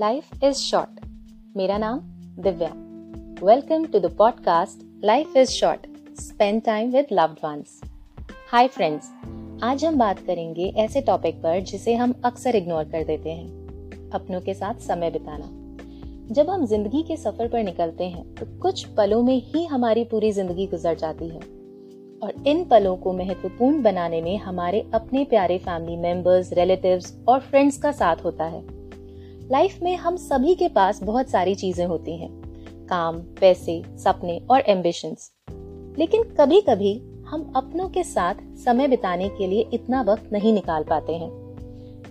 Life is short मेरा नाम Divya. Welcome to the podcast life is short spend time with loved ones hi friends आज हम बात करेंगे ऐसे टॉपिक पर जिसे हम अक्सर इग्नोर कर देते हैं। अपनों के साथ समय बिताना। जब हम ज़िंदगी के सफ़र पर निकलते हैं तो कुछ पलों में ही हमारी पूरी ज़िंदगी गुजर जाती है। और इन पलों को महत्वपूर्ण बनाने में हमारे अपने प्यारे फैमिली मेंबर्स, रिलेटिव्स और फ्रेंड्स का साथ होता है। लाइफ में हम सभी के पास बहुत सारी चीज़ें होती हैं। काम, पैसे, सपने और एम्बिशंस लेकिन कभी कभी हम अपनों के साथ समय बिताने के लिए इतना वक्त नहीं निकाल पाते हैं।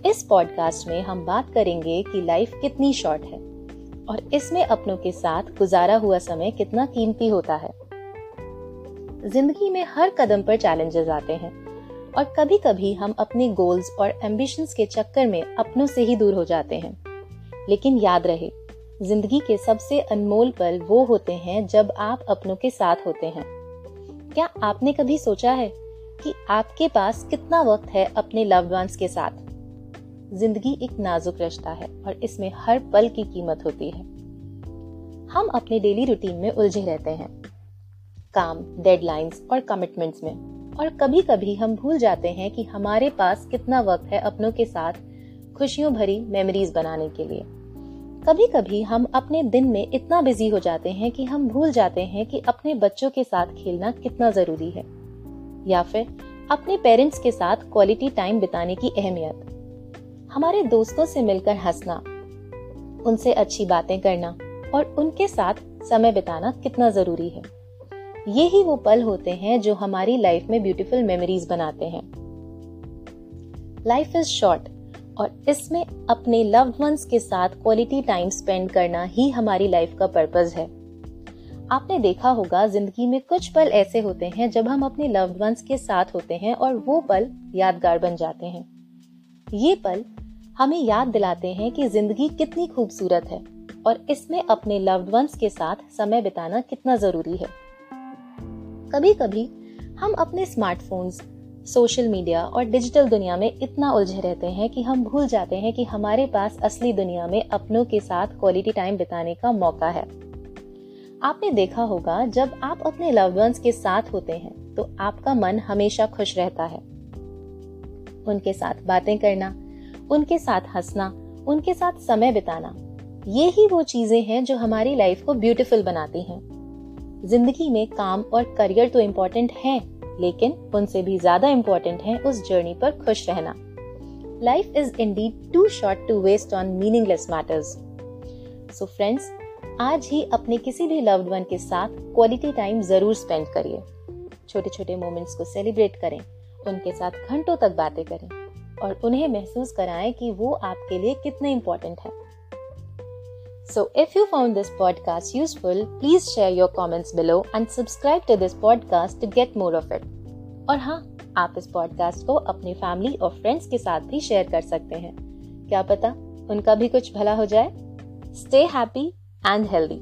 इस पॉडकास्ट में हम बात करेंगे कि लाइफ कितनी शॉर्ट है और इसमें अपनों के साथ गुजारा हुआ समय कितना कीमती होता है। ज़िंदगी में हर कदम पर चैलेंजेस आते हैं और कभी कभी हम अपने गोल्स और एम्बिशंस के चक्कर में अपनों से ही दूर हो जाते हैं। लेकिन याद रहे, ज़िंदगी के सबसे अनमोल पल वो होते हैं जब आप अपनों के साथ होते हैं। क्या आपने कभी सोचा है कि आपके पास कितना वक्त है अपने लव्ड वंस के साथ? ज़िंदगी एक नाजुक रिश्ता है और इसमें हर पल की कीमत होती है। हम अपने डेली रूटीन में उलझे रहते हैं। काम डेडलाइंस और कमिटमेंट्स में। और कभी कभी हम भूल जाते हैं कि हमारे पास कितना वक्त है अपनों के साथ खुशियों भरी मेमोरीज बनाने के लिए। कभी कभी हम अपने दिन में इतना बिज़ी हो जाते हैं कि हम भूल जाते हैं कि अपने बच्चों के साथ खेलना कितना ज़रूरी है। या फिर अपने पेरेंट्स के साथ क्वालिटी टाइम बिताने की अहमियत। हमारे दोस्तों से मिलकर हंसना, उनसे अच्छी बातें करना और उनके साथ समय बिताना कितना ज़रूरी है। ये ही वो पल होते हैं जो हमारी लाइफ में ब्यूटीफुल मेमोरीज बनाते हैं। लाइफ इज़ शॉर्ट और इसमें अपने लव्ड वंस के साथ क्वालिटी टाइम स्पेंड करना ही हमारी लाइफ का पर्पज है। आपने देखा होगा, ज़िंदगी में कुछ पल ऐसे होते हैं जब हम अपने लव्ड वंस के साथ होते हैं और वो पल यादगार बन जाते हैं। ये पल हमें याद दिलाते हैं कि ज़िंदगी कितनी खूबसूरत है और इसमें अपने लव्ड वंस के साथ समय बिताना कितना ज़रूरी है। कभी कभी हम अपने स्मार्टफोन्स सोशल मीडिया और डिजिटल दुनिया में इतना उलझे रहते हैं कि हम भूल जाते हैं कि हमारे पास असली दुनिया में अपनों के साथ क्वालिटी टाइम बिताने का मौका है। आपने देखा होगा, जब आप अपने लव के साथ होते हैं तो आपका मन हमेशा खुश रहता है। उनके साथ बातें करना, उनके साथ हंसना, उनके साथ समय बिताना, ये ही वो चीज़ें हैं जो हमारी लाइफ को ब्यूटीफुल बनाती हैं। ज़िंदगी में काम और करियर तो इम्पोर्टेंट हैं लेकिन उनसे भी ज़्यादा इम्पोर्टेंट है उस जर्नी पर खुश रहना। Life is indeed too short to waste on meaningless matters so friends आज ही अपने किसी भी लव्ड वन के साथ क्वालिटी टाइम ज़रूर स्पेंड करिए। छोटे छोटे मोमेंट्स को सेलिब्रेट करें, उनके साथ घंटों तक बातें करें और उन्हें महसूस कराएँ कि वो आपके लिए कितने इम्पोर्टेंट है। So, if you found this podcast useful, please share your comments below and subscribe to this podcast to get more of it. और हाँ आप इस पॉडकास्ट को अपने फैमिली और फ्रेंड्स के साथ भी शेयर कर सकते हैं क्या पता उनका भी कुछ भला हो जाए स्टे हैप्पी एंड हेल्दी